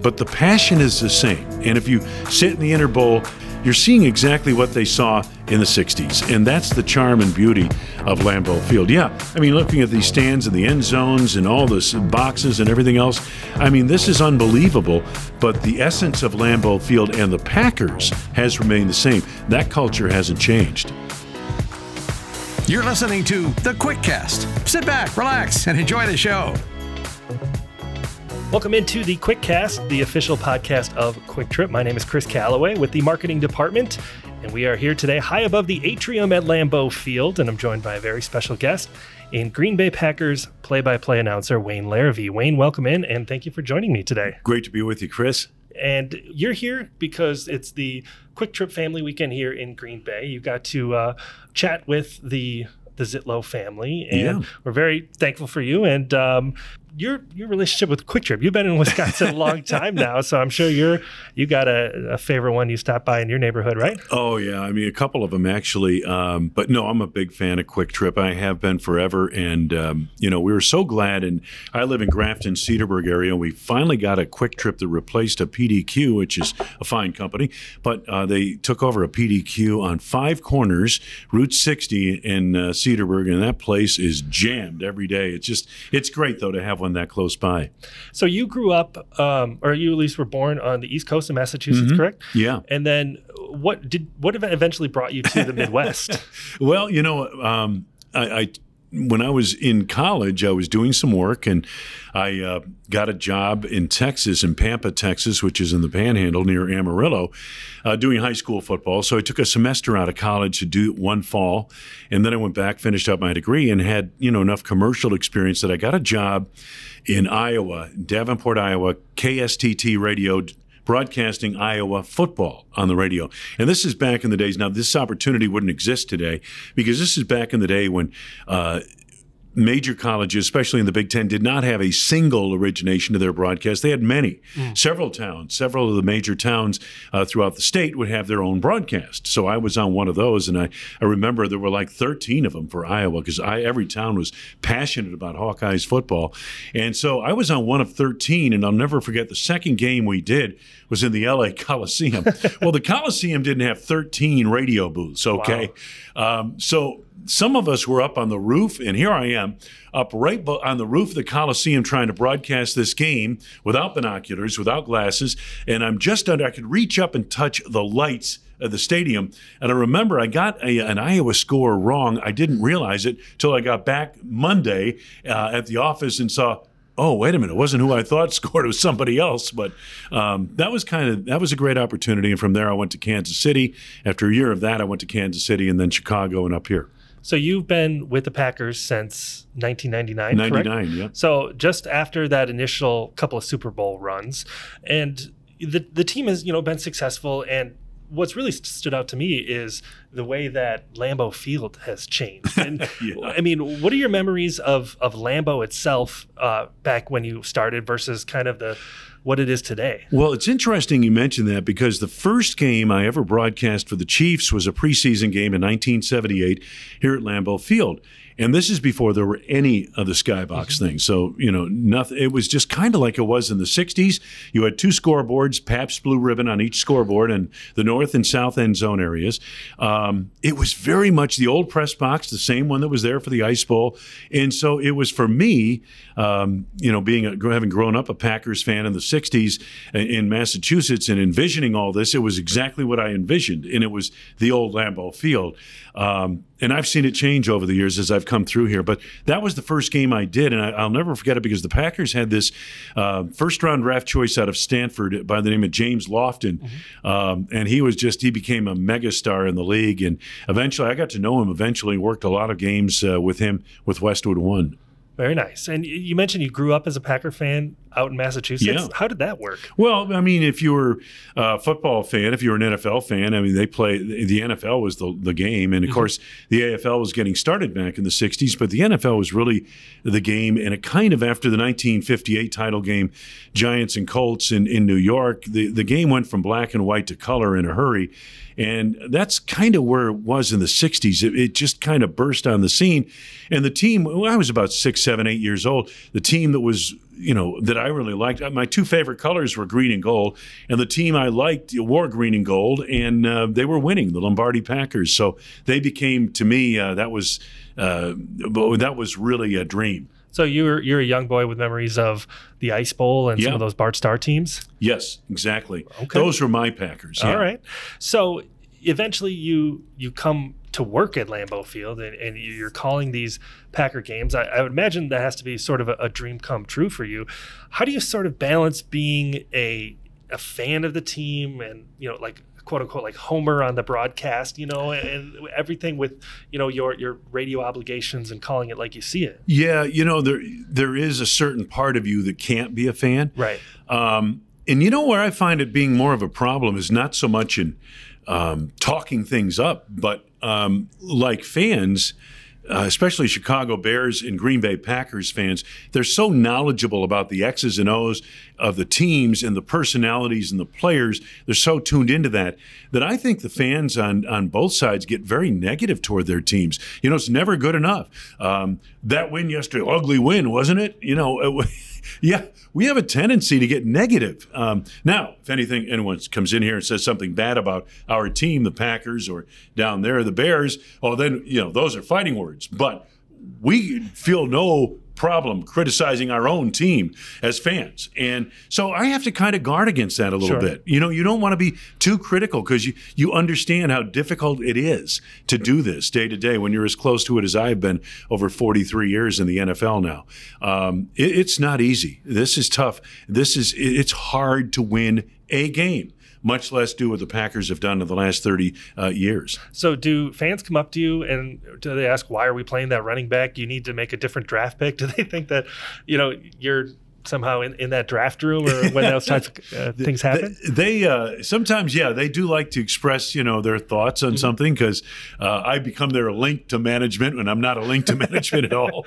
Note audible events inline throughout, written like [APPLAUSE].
but the passion is the same. And if you sit in the inner bowl, you're seeing exactly what they saw in the 60s. And that's the charm and beauty of Lambeau Field. Yeah, I mean, looking at these stands and the end zones and all the boxes and everything else, I mean, this is unbelievable. But the essence of Lambeau Field and the Packers has remained the same. That culture hasn't changed. You're listening to The QuickCast. Sit back, relax, and enjoy the show. Welcome into the QuickCast, the official podcast of QuikTrip. My name is Chris Calloway with the marketing department, and we are here today high above the atrium at Lambeau Field, and I'm joined by a very special guest in Green Bay Packers play-by-play announcer Wayne Larrivee. Wayne, welcome in, and thank you for joining me today. Great to be with you, Chris. And you're here because it's the QuikTrip family weekend here in Green Bay. You got to uh, chat with the the Zitlow family, and Yeah. we're very thankful for you and um, your your relationship with QuikTrip. You've been in Wisconsin a long [LAUGHS] time now, so I'm sure you're you got a, a favorite one you stop by in your neighborhood, right? Oh yeah, I mean a couple of them actually. Um, but no, I'm a big fan of QuikTrip. I have been forever, and um, you know we were so glad. And I live in Grafton, Cedarburg area. We finally got a QuikTrip that replaced a PDQ, which is a fine company. But uh, they took over a PDQ on Five Corners, Route 60 in uh, Cedarburg, and that place is jammed every day. It's just it's great though to have one that close by. So you grew up, um, or you at least were born on the East Coast of Massachusetts, correct? Yeah. And then what did what eventually brought you to the Midwest? [LAUGHS] Well, you know, um, I, I when I was in college, I was doing some work, and I uh, got a job in Texas, in Pampa, Texas, which is in the Panhandle near Amarillo, uh, doing high school football. So I took a semester out of college to do one fall, and then I went back, finished up my degree, and had you know enough commercial experience that I got a job in Iowa, Davenport, Iowa, KSTT radio broadcasting Iowa football on the radio. And this is back in the days. Now, this opportunity wouldn't exist today because this is back in the day when uh, major colleges, especially in the Big Ten, did not have a single origination to their broadcast. They had many. Several towns, several of the major towns uh, throughout the state would have their own broadcast. So I was on one of those, and I, I remember there were like 13 of them for Iowa because every town was passionate about Hawkeyes football. And so I was on one of 13, and I'll never forget the second game we did was in the LA Coliseum. [LAUGHS] well, the Coliseum didn't have 13 radio booths, okay? Um, so some of us were up on the roof, and here I am up right on the roof of the Coliseum trying to broadcast this game without binoculars, without glasses, and I'm just under, I could reach up and touch the lights of the stadium. And I remember I got a, an Iowa score wrong. I didn't realize it till I got back Monday uh, at the office and saw. Oh wait a minute! It wasn't who I thought [LAUGHS] scored. It was somebody else. But um, that was kind of that was a great opportunity. And from there, I went to Kansas City. After a year of that, I went to Kansas City and then Chicago and up here. So you've been with the Packers since 1999, correct? 99, yeah. So just after that initial couple of Super Bowl runs, and the the team has you know been successful. And what's really st- stood out to me is the way that Lambeau Field has changed. And [LAUGHS] Yeah. I mean, what are your memories of of Lambeau itself uh, back when you started versus kind of the what it is today? Well, it's interesting you mentioned that because the first game I ever broadcast for the Chiefs was a preseason game in 1978 here at Lambeau Field. And this is before there were any of the skybox things. So, you know, nothing it was just kind of like it was in the 60s. You had two scoreboards, Pabst blue ribbon on each scoreboard and the north and south end zone areas. Um, it was very much the old press box, the same one that was there for the Ice Bowl. And so it was for me, um, you know, being a, having grown up a Packers fan in the 60s in- in Massachusetts and envisioning all this, it was exactly what I envisioned. And it was the old Lambeau Field. Um, and I've seen it change over the years as I've come through here. But that was the first game I did, and I, I'll never forget it because the Packers had this uh, first round draft choice out of Stanford by the name of James Lofton, um, and he was just he became a megastar in the league. And eventually, I got to know him. Eventually, worked a lot of games uh, with him with Westwood One. Very nice. And you mentioned you grew up as a Packer fan out in Massachusetts. Yeah. How did that work? Well, I mean, if you were a football fan, if you were an NFL fan, I mean, they play the NFL was the, the game, and of mm-hmm. course, the AFL was getting started back in the '60s, but the NFL was really the game, and it kind of after the 1958 title game, Giants and Colts in, in New York, the the game went from black and white to color in a hurry. And that's kind of where it was in the 60s. It, it just kind of burst on the scene. And the team, well, I was about six, seven, eight years old. The team that was you know that I really liked. My two favorite colors were green and gold, and the team I liked wore green and gold, and uh, they were winning the Lombardi Packers. So they became to me uh, that was uh, that was really a dream. So you're you're a young boy with memories of the Ice Bowl and Yeah. some of those Bart Starr teams. Yes, exactly. Okay. Those were my Packers. yeah. All right. So eventually you you come to work at Lambeau Field and, and you're calling these Packer games. I, I would imagine that has to be sort of a, a dream come true for you. How do you sort of balance being a a fan of the team and you know like quote unquote like Homer on the broadcast, you know, and everything with you know your your radio obligations and calling it like you see it. Yeah, you know there there is a certain part of you that can't be a fan. Right. Um, and you know where I find it being more of a problem is not so much in um, talking things up, but um, like fans, uh, especially Chicago Bears and Green Bay Packers fans, they're so knowledgeable about the X's and O's of the teams and the personalities and the players. They're so tuned into that that I think the fans on on both sides get very negative toward their teams. You know, it's never good enough. Um, that win yesterday, ugly win, wasn't it? You know. It, [LAUGHS] yeah, we have a tendency to get negative. Um, now, if anything, anyone comes in here and says something bad about our team, the Packers, or down there, the Bears, oh, then, you know, those are fighting words. But we feel no problem criticizing our own team as fans. And so I have to kind of guard against that a little Sure. bit. You know, you don't want to be too critical because you, you understand how difficult it is to do this day to day when you're as close to it as I've been over 43 years in the NFL now. Um, it- it's not easy. This is tough. This is, it- it's hard to win a game. Much less do what the Packers have done in the last 30 uh, years. So, do fans come up to you and do they ask, why are we playing that running back? You need to make a different draft pick? [LAUGHS] Do they think that, you know, you're somehow in, in that draft room or when those [LAUGHS] types of uh, things happen? They, they uh, sometimes, yeah, they do like to express, you know, their thoughts Mm-hmm. on something because uh, I become their link to management when I'm not a link to [LAUGHS] management at all.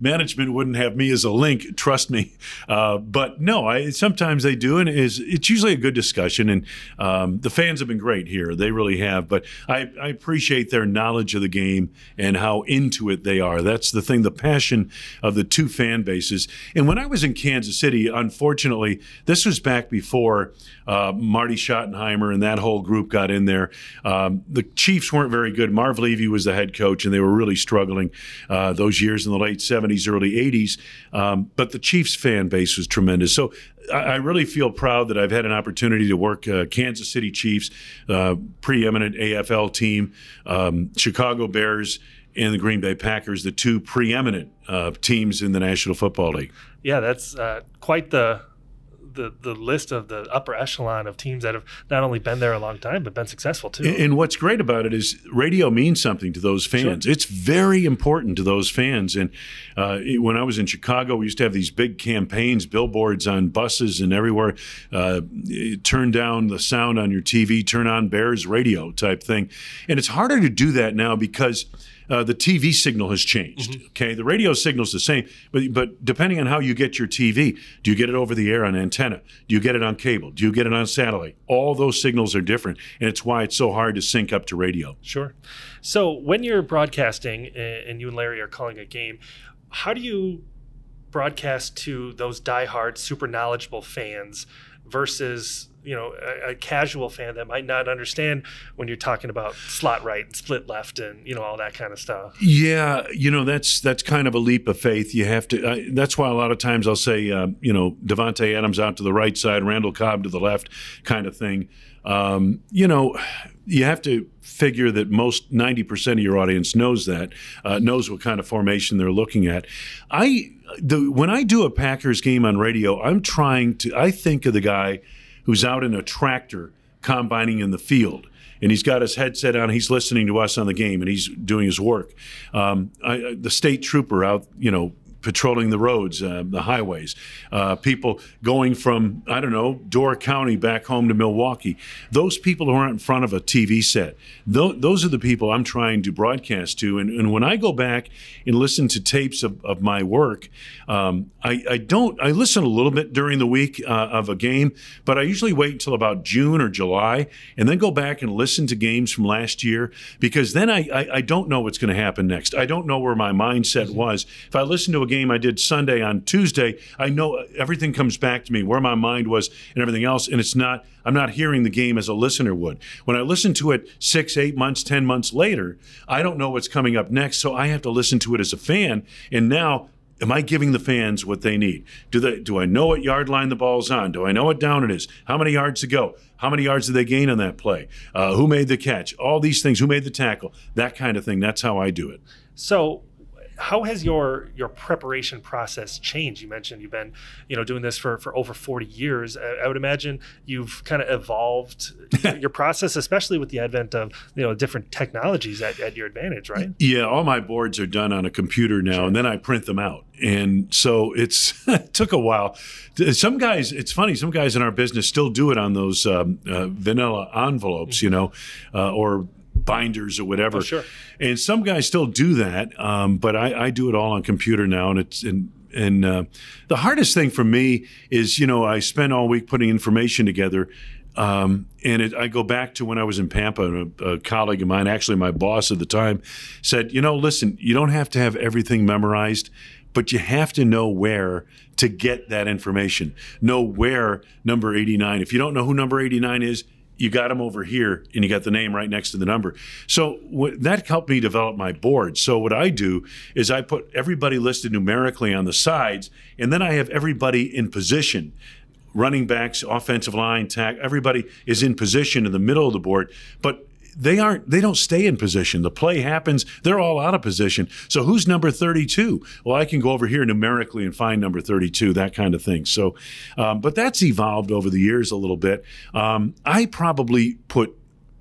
Management wouldn't have me as a link, trust me. Uh, but no, I sometimes they do, and is it's usually a good discussion. And um, the fans have been great here; they really have. But I, I appreciate their knowledge of the game and how into it they are. That's the thing, the passion of the two fan bases. And when I was in Kansas City, unfortunately, this was back before uh, Marty Schottenheimer and that whole group got in there. Um, the Chiefs weren't very good. Marv Levy was the head coach, and they were really struggling uh, those years in the late 70s, early 80s. Um, but the Chiefs fan base was tremendous. So I, I really feel proud that I've had an opportunity to work uh, Kansas City Chiefs, uh, preeminent AFL team, um, Chicago Bears, and the Green Bay Packers, the two preeminent uh, teams in the National Football League. Yeah, that's uh, quite the, the the list of the upper echelon of teams that have not only been there a long time, but been successful too. And what's great about it is radio means something to those fans. It's very important to those fans. And uh, when I was in Chicago, we used to have these big campaigns, billboards on buses and everywhere. Uh, turn down the sound on your TV, turn on Bears radio type thing. And it's harder to do that now because. Uh, the TV signal has changed. Okay, the radio signal's the same, but but depending on how you get your TV, do you get it over the air on antenna? Do you get it on cable? Do you get it on satellite? All those signals are different, and it's why it's so hard to sync up to radio. Sure. So when you're broadcasting and you and Larry are calling a game, how do you broadcast to those diehard, super knowledgeable fans versus you know a, a casual fan that might not understand when you're talking about slot right and split left and you know all that kind of stuff. Yeah, you know that's that's kind of a leap of faith. You have to. Uh, that's why a lot of times I'll say, uh, you know, Davante Adams out to the right side, Randall Cobb to the left, kind of thing. Um, you know, you have to figure that most ninety percent of your audience knows that, uh, knows what kind of formation they're looking at. I the when I do a Packers game on radio, I'm trying to. I think of the guy who's out in a tractor combining in the field and he's got his headset on. He's listening to us on the game, and he's doing his work. Um, I, the state trooper out, you know, patrolling the roads, uh, the highways. Uh, people going from I don't know Door County back home to Milwaukee. Those people who aren't in front of a TV set. Tho- those are the people I'm trying to broadcast to. And, and when I go back and listen to tapes of, of my work, um, I, I don't. I listen a little bit during the week uh, of a game, but I usually wait until about June or July, and then go back and listen to games from last year because then I I, I don't know what's going to happen next. I don't know where my mindset was. If I listen to a game I did Sunday on Tuesday, I know everything comes back to me where my mind was and everything else, and it's not. I'm not hearing the game as a listener would. When I listen to it six, eight months, ten months later, I don't know what's coming up next, so I have to listen to it as a fan. And now Am I giving the fans what they need? Do they do I know what yard line the ball's on? Do I know what down it is? How many yards to go? How many yards did they gain on that play? Uh, who made the catch? All these things. Who made the tackle? That kind of thing. That's how I do it. So how has your your preparation process changed? You mentioned you've been, you know, doing this for for over 40 years. I, I would imagine you've kind of evolved [LAUGHS] your process, especially with the advent of you know different technologies at, at your advantage, right? Yeah, all my boards are done on a computer now, sure. and then I print them out. And so it's [LAUGHS] it took a while. Some guys, it's funny. Some guys in our business still do it on those um, uh, vanilla envelopes, mm-hmm. you know, uh, or binders or whatever. Oh, sure. And some guys still do that, um, but I, I, do it all on computer now, and it's and and uh, the hardest thing for me is you know I spend all week putting information together. Um, and it, I go back to when I was in Pampa, and a, a, colleague of mine, actually my boss at the time, said, "You know, listen, you don't have to have everything memorized, but you have to know where to get that information. Know where number 89. If you don't know who number 89 is, you got them over here and you got the name right next to the number. So that helped me develop my board. So what I do is I put everybody listed numerically on the sides, and then I have everybody in position. Running backs, offensive line, tack, everybody is in position in the middle of the board. But they aren't they don't stay in position. The play happens, they're all out of position. So who's number 32? Well, I can go over here numerically and find number 32, that kind of thing. So, um, but that's evolved over the years a little bit. Um, I probably put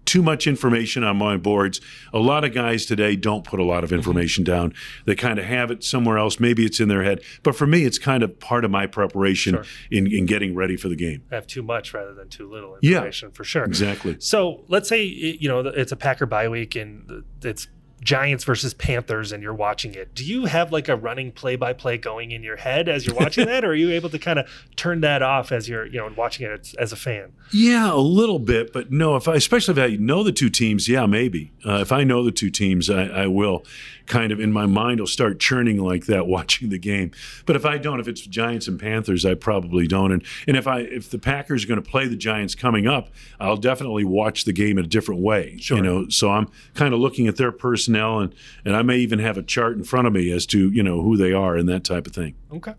too much information on my boards. A lot of guys today don't put a lot of mm-hmm. information down. They kind of have it somewhere else. Maybe it's in their head. But for me, it's kind of part of my preparation sure. in, in getting ready for the game. I Have too much rather than too little information yeah, for sure. Exactly. So let's say, you know, it's a Packer bye week and it's Giants versus Panthers and you're watching it, do you have like a running play by play going in your head as you're watching that, or are you able to kind of turn that off as you're you know watching it as, as, a fan? Yeah, a little bit, but no. If I, especially if I know the two teams, yeah, maybe. Uh, if I know the two teams, I, I will kind of in my mind will start churning like that [LAUGHS] watching the game. But if I don't, if it's Giants and Panthers, I probably don't. And and if I if the Packers are going to play the Giants coming up, I'll definitely watch the game in a different way. Sure. You know, so I'm kind of looking at their personnel and and I may even have a chart in front of me as to you know who they are and that type of thing. Okay.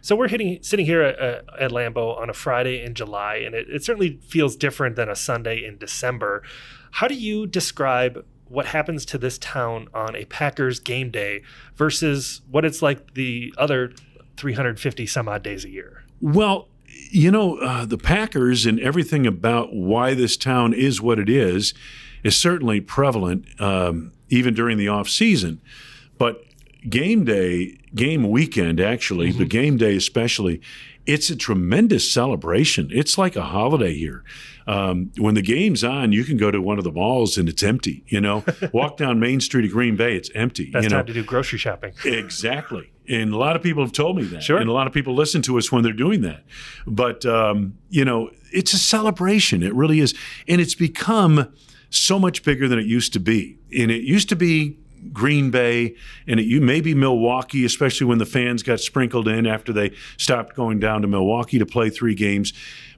So we're hitting sitting here at, at Lambeau on a Friday in July, and it, it certainly feels different than a Sunday in December. How do you describe what happens to this town on a Packers game day versus what it's like the other 350 some odd days a year? Well, you know, uh, the Packers and everything about why this town is what it is is certainly prevalent um, even during the off season. But game day, game weekend, actually, mm-hmm. but game day especially, it's a tremendous celebration. It's like a holiday here. Um, when the game's on, you can go to one of the malls and it's empty. You know, [LAUGHS] walk down Main Street of Green Bay, it's empty. Best you know? time to do grocery shopping. exactly. And a lot of people have told me that. Sure. And a lot of people listen to us when they're doing that. But, um, you know, it's a celebration. It really is. And it's become so much bigger than it used to be. And it used to be Green Bay and it, you maybe Milwaukee, especially when the fans got sprinkled in after they stopped going down to Milwaukee to play three games.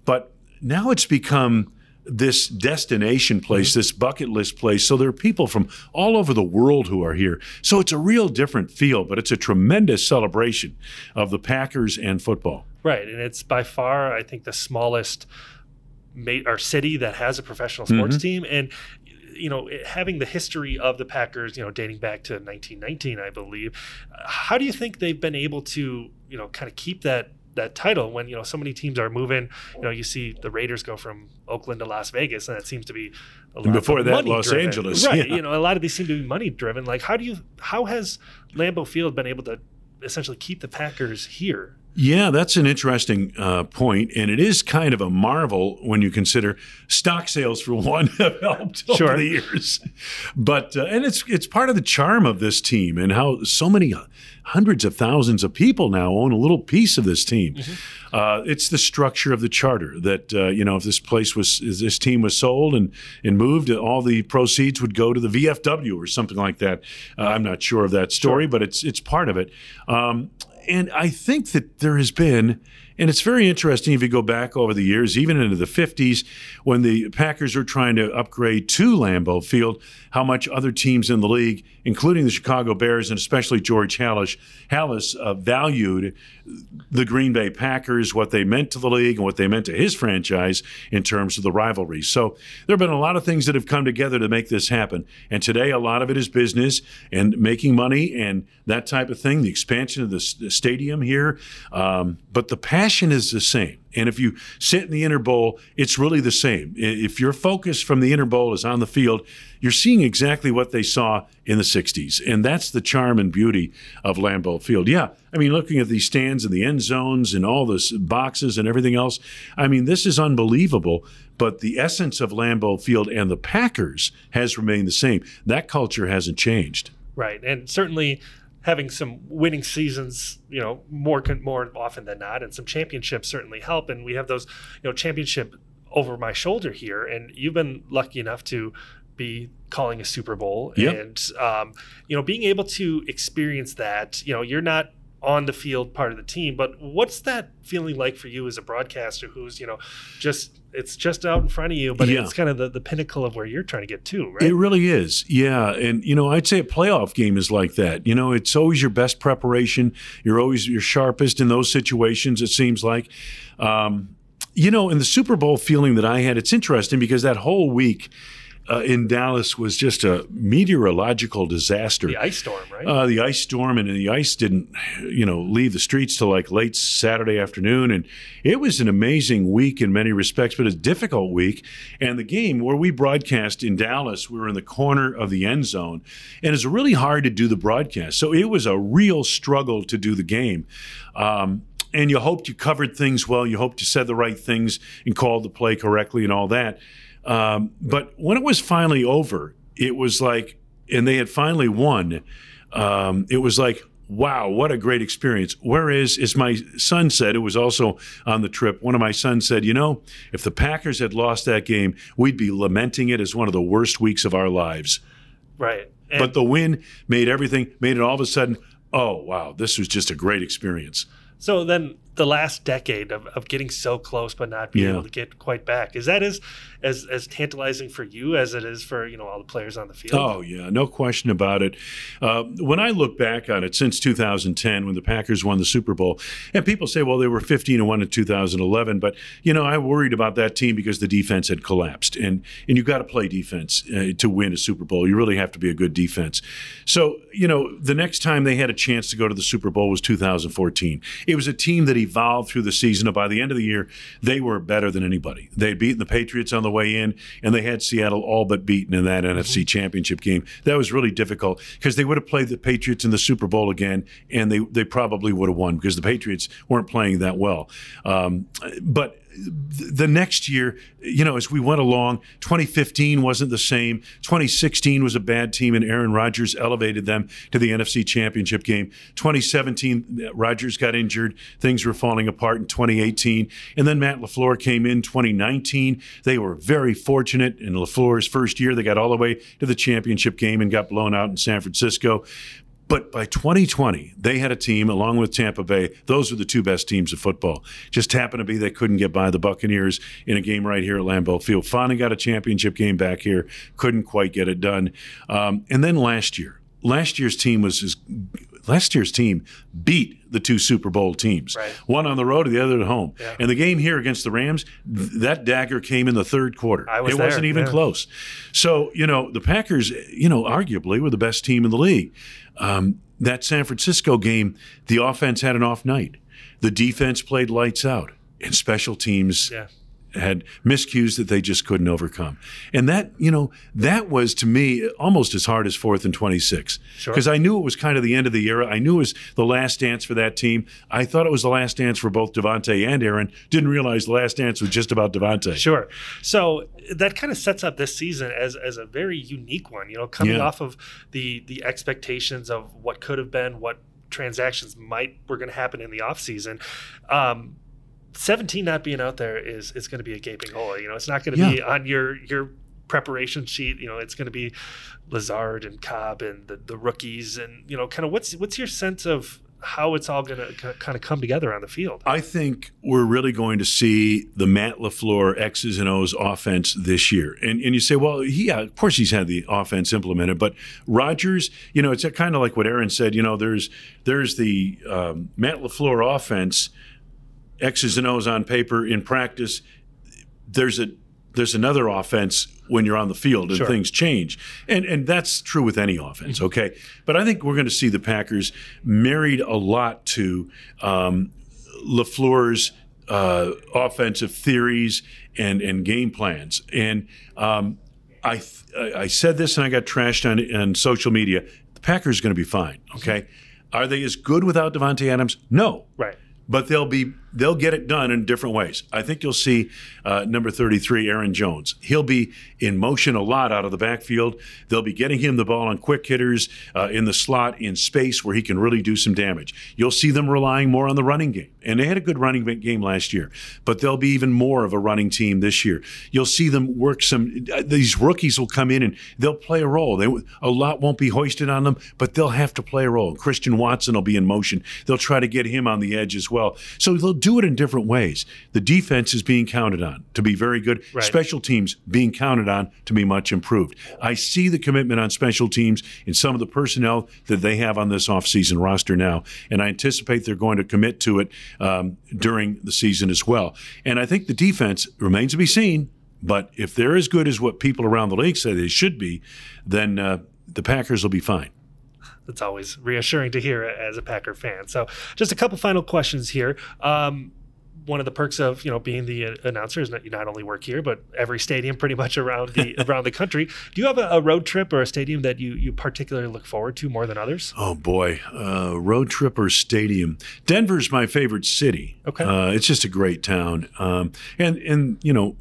But now it's become this destination place, mm-hmm. this bucket list place. So there are people from all over the world who are here. So it's a real different feel, but it's a tremendous celebration of the Packers and football. Right. And it's by far, I think, the smallest our city that has a professional sports mm-hmm. team. And you know, having the history of the Packers, you know, dating back to 1919, I believe. How do you think they've been able to, you know, kind of keep that that title when you know so many teams are moving. You know, you see the Raiders go from Oakland to Las Vegas, and that seems to be a lot before that Los driven. Angeles, right? Yeah. You know, a lot of these seem to be money driven. Like, how do you how has Lambeau Field been able to essentially keep the Packers here? Yeah, that's an interesting uh, point, and it is kind of a marvel when you consider stock sales for [LAUGHS] one have helped sure. over the years. But uh, and it's it's part of the charm of this team and how so many uh, hundreds of thousands of people now own a little piece of this team. Mm-hmm. Uh, it's the structure of the charter that uh, you know if this place was this team was sold and and moved, all the proceeds would go to the VFW or something like that. Uh, I'm not sure of that story, sure. but it's it's part of it. Um, and I think that there has been, and it's very interesting if you go back over the years, even into the 50s, when the Packers were trying to upgrade to Lambeau Field, how much other teams in the league, including the Chicago Bears and especially George Halas, Halas uh, valued the Green Bay Packers, what they meant to the league and what they meant to his franchise in terms of the rivalry. So there have been a lot of things that have come together to make this happen. And today, a lot of it is business and making money and that type of thing, the expansion of the, stadium here. Um, but the passion is the same. And if you sit in the inner bowl, it's really the same. If your focus from the inner bowl is on the field, you're seeing exactly what they saw in the 60s. And that's the charm and beauty of Lambeau Field. Yeah, I mean, looking at these stands and the end zones and all the boxes and everything else, I mean, this is unbelievable. But the essence of Lambeau Field and the Packers has remained the same. That culture hasn't changed. Right. And certainly having some winning seasons, you know, more more often than not, and some championships certainly help. And we have those, you know, championship over my shoulder here, and you've been lucky enough to be calling a Super Bowl, yep. and um, you know, being able to experience that. You know, you're not on the field part of the team. But what's that feeling like for you as a broadcaster who's, you know, just it's just out in front of you, but yeah. it's kind of the, the pinnacle of where you're trying to get to, right? It really is. Yeah. And, you know, I'd say a playoff game is like that. You know, it's always your best preparation. You're always your sharpest in those situations, it seems like. Um, you know, in the Super Bowl feeling that I had, it's interesting because that whole week, uh, in Dallas was just a meteorological disaster. The ice storm, right? Uh, the ice storm, and the ice didn't, you know, leave the streets till like late Saturday afternoon, and it was an amazing week in many respects, but a difficult week. And the game where we broadcast in Dallas, we were in the corner of the end zone, and it's really hard to do the broadcast. So it was a real struggle to do the game. Um, and you hoped you covered things well. You hoped you said the right things and called the play correctly and all that. Um, but when it was finally over, it was like, and they had finally won. Um, it was like, wow, what a great experience. Whereas, as my son said, it was also on the trip, one of my sons said, you know, if the Packers had lost that game, we'd be lamenting it as one of the worst weeks of our lives. Right. And but the win made everything, made it all of a sudden, oh, wow, this was just a great experience. So then the last decade of, of getting so close but not being yeah. able to get quite back. Is that as, as as tantalizing for you as it is for you know all the players on the field? Oh yeah, no question about it. Uh, when I look back on it since 2010, when the Packers won the Super Bowl, and people say, well, they were 15 and one in 2011, but you know I worried about that team because the defense had collapsed, and and you got to play defense uh, to win a Super Bowl. You really have to be a good defense. So you know the next time they had a chance to go to the Super Bowl was 2014. It was a team that evolved through the season, and by the end of the year, they were better than anybody. They had beaten the Patriots on the way in, and they had Seattle all but beaten in that mm-hmm. NFC Championship game. That was really difficult because they would have played the Patriots in the Super Bowl again, and they they probably would have won because the Patriots weren't playing that well. Um, but the next year, you know, as we went along, 2015 wasn't the same. 2016 was a bad team, and Aaron Rodgers elevated them to the NFC Championship game. 2017, Rodgers got injured. Things were falling apart in 2018. And then Matt LaFleur came in 2019. They were very fortunate in LaFleur's first year. They got all the way to the championship game and got blown out in San Francisco. But by 2020, they had a team along with Tampa Bay. Those are the two best teams of football. Just happened to be they couldn't get by the Buccaneers in a game right here at Lambeau Field. Finally got a championship game back here. Couldn't quite get it done. Um, and then last year, last year's team was as, last year's team beat the two Super Bowl teams. Right. One on the road, and the other at home. Yeah. And the game here against the Rams, th- that dagger came in the third quarter. Was it there. wasn't even yeah. close. So, you know, the Packers, you know, arguably were the best team in the league. Um, that San Francisco game, the offense had an off night. The defense played lights out, and special teams yeah had miscues that they just couldn't overcome. And that, you know, that was to me almost as hard as fourth and 26. Because sure. I knew it was kind of the end of the era. I knew it was the last dance for that team. I thought it was the last dance for both Davante and Aaron. Didn't realize the last dance was just about Davante. Sure. So that kind of sets up this season as, as a very unique one, you know, coming Yeah. off of the the expectations of what could have been, what transactions might were going to happen in the offseason. Um, 17 not being out there is is going to be a gaping hole. You know, it's not going to be on your your preparation sheet. You know, it's going to be Lazard and Cobb and the, the rookies and you know, kind of what's what's your sense of how it's all going to kind of come together on the field. I think we're really going to see the Matt LaFleur X's and O's offense this year. And and you say, well, he, yeah, of course he's had the offense implemented, but Rodgers, you know, it's kind of like what Aaron said. You know, there's there's the um, Matt LaFleur offense, X's and O's on paper in practice. There's a there's another offense when you're on the field and Sure. things change. And and that's true with any offense, okay? But I think we're going to see the Packers married a lot to um, LaFleur's uh, offensive theories and and game plans. And um, I th- I said this and I got trashed on on social media. The Packers are going to be fine, okay? Are they as good without Davante Adams? No Right. but they'll be they'll get it done in different ways. I think you'll see uh, number 33, Aaron Jones. He'll be in motion a lot out of the backfield. They'll be getting him the ball on quick hitters uh, in the slot in space where he can really do some damage. You'll see them relying more on the running game, and they had a good running game last year, but they'll be even more of a running team this year. You'll see them work some. uh, These rookies will come in and they'll play a role. They a lot won't be hoisted on them, but they'll have to play a role. Christian Watson will be in motion. They'll try to get him on the edge as well. So they'll do it in different ways. The defense is being counted on to be very good. Right. Special teams being counted on to be much improved. I see the commitment on special teams in some of the personnel that they have on this offseason roster now, and I anticipate they're going to commit to it um, during the season as well. And I think the defense remains to be seen. But if they're as good as what people around the league say they should be, then uh, the Packers will be fine. That's always reassuring to hear as a Packer fan. So, just a couple final questions here. Um, one of the perks of you know being the uh, announcer is that you not only work here but every stadium pretty much around the [LAUGHS] around the country. Do you have a, a road trip or a stadium that you you particularly look forward to more than others? Oh boy, uh, road trip or stadium. Denver's my favorite city. Okay. uh, it's just a great town, um, and and you know,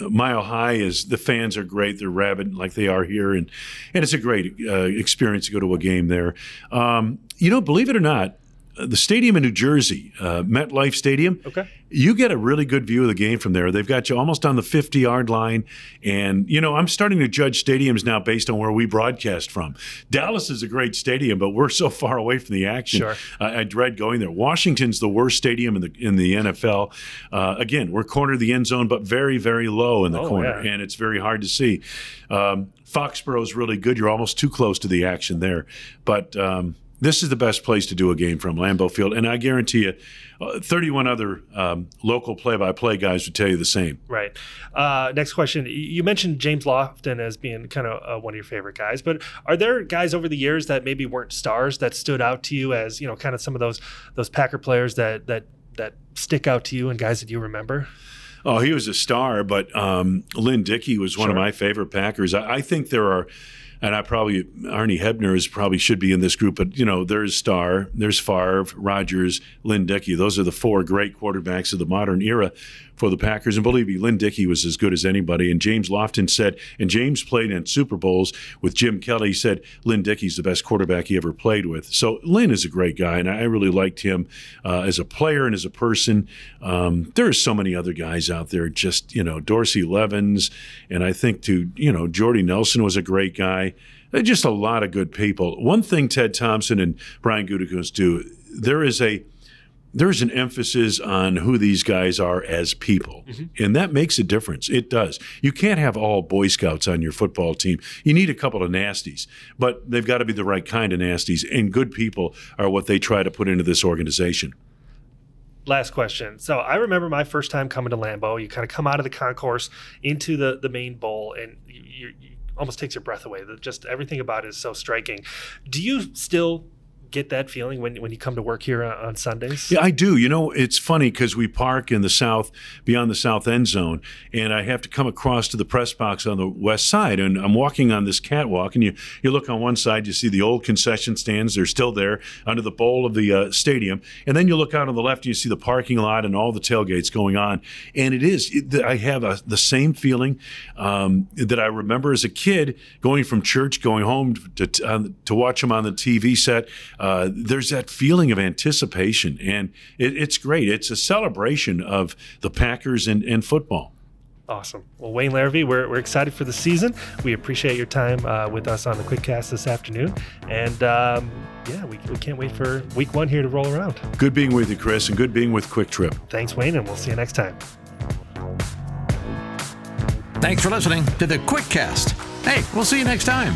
Mile High is the fans are great. They're rabid like they are here, and and it's a great uh, experience to go to a game there. Um, you know, believe it or not. The stadium in New Jersey, uh, MetLife Stadium, Okay. you get a really good view of the game from there. They've got you almost on the 50 yard line. And, you know, I'm starting to judge stadiums now based on where we broadcast from. Dallas is a great stadium, but we're so far away from the action. Sure. I, I dread going there. Washington's the worst stadium in the in the NFL. Uh, again, we're corner of the end zone, but very, very low in the Oh, corner. yeah. And it's very hard to see. Um, is really good. You're almost too close to the action there. But, um, this is the best place to do a game from Lambeau Field, and I guarantee you, uh, 31 other um, local play-by-play guys would tell you the same. Right. Uh, next question. You mentioned James Lofton as being kind of uh, one of your favorite guys, but are there guys over the years that maybe weren't stars that stood out to you as you know, kind of some of those those Packer players that that that stick out to you and guys that you remember? Oh, he was a star, but um, Lynn Dickey was one of my favorite Packers. I, I think there are, and I probably Arnie Herber is probably should be in this group, but you know, there's Starr, there's Favre, Rodgers, Lynn Dickey. Those are the four great quarterbacks of the modern era for the Packers. And believe me, Lynn Dickey was as good as anybody. And James Lofton said, and James played in Super Bowls with Jim Kelly. He said Lynn Dickey's the best quarterback he ever played with. So Lynn is a great guy, and I really liked him uh, as a player and as a person. Um, there are so many other guys out there, just you know, Dorsey Levens, and I think to you know, Jordy Nelson was a great guy. They're just a lot of good people. One thing Ted Thompson and Brian Gutekunst do, there is a there's an emphasis on who these guys are as people, mm-hmm. and that makes a difference. It does. You can't have all Boy Scouts on your football team. You need a couple of nasties, but they've got to be the right kind of nasties, and good people are what they try to put into this organization. Last question. So I remember my first time coming to Lambeau. You kind of come out of the concourse into the the main bowl, and you, you, almost takes your breath away. Just everything about it is so striking. Do you still get that feeling when when you come to work here on, on Sundays? Yeah, I do. You know, it's funny because we park in the south, beyond the south end zone, and I have to come across to the press box on the west side. And I'm walking on this catwalk, and you you look on one side, you see the old concession stands; they're still there under the bowl of the uh, stadium. And then you look out on the left, and you see the parking lot and all the tailgates going on. And it is. It, I have a, the same feeling um, that I remember as a kid going from church, going home to on, to watch them on the TV set. Uh, there's that feeling of anticipation, and it, it's great. It's a celebration of the Packers and, and football. Awesome. Well, Wayne Larrivee, we're, we're excited for the season. We appreciate your time uh, with us on the Quickcast this afternoon. And um, yeah, we, we can't wait for week one here to roll around. Good being with you, Chris, and good being with QuikTrip. Thanks, Wayne, and we'll see you next time. Thanks for listening to the Quickcast. Hey, we'll see you next time.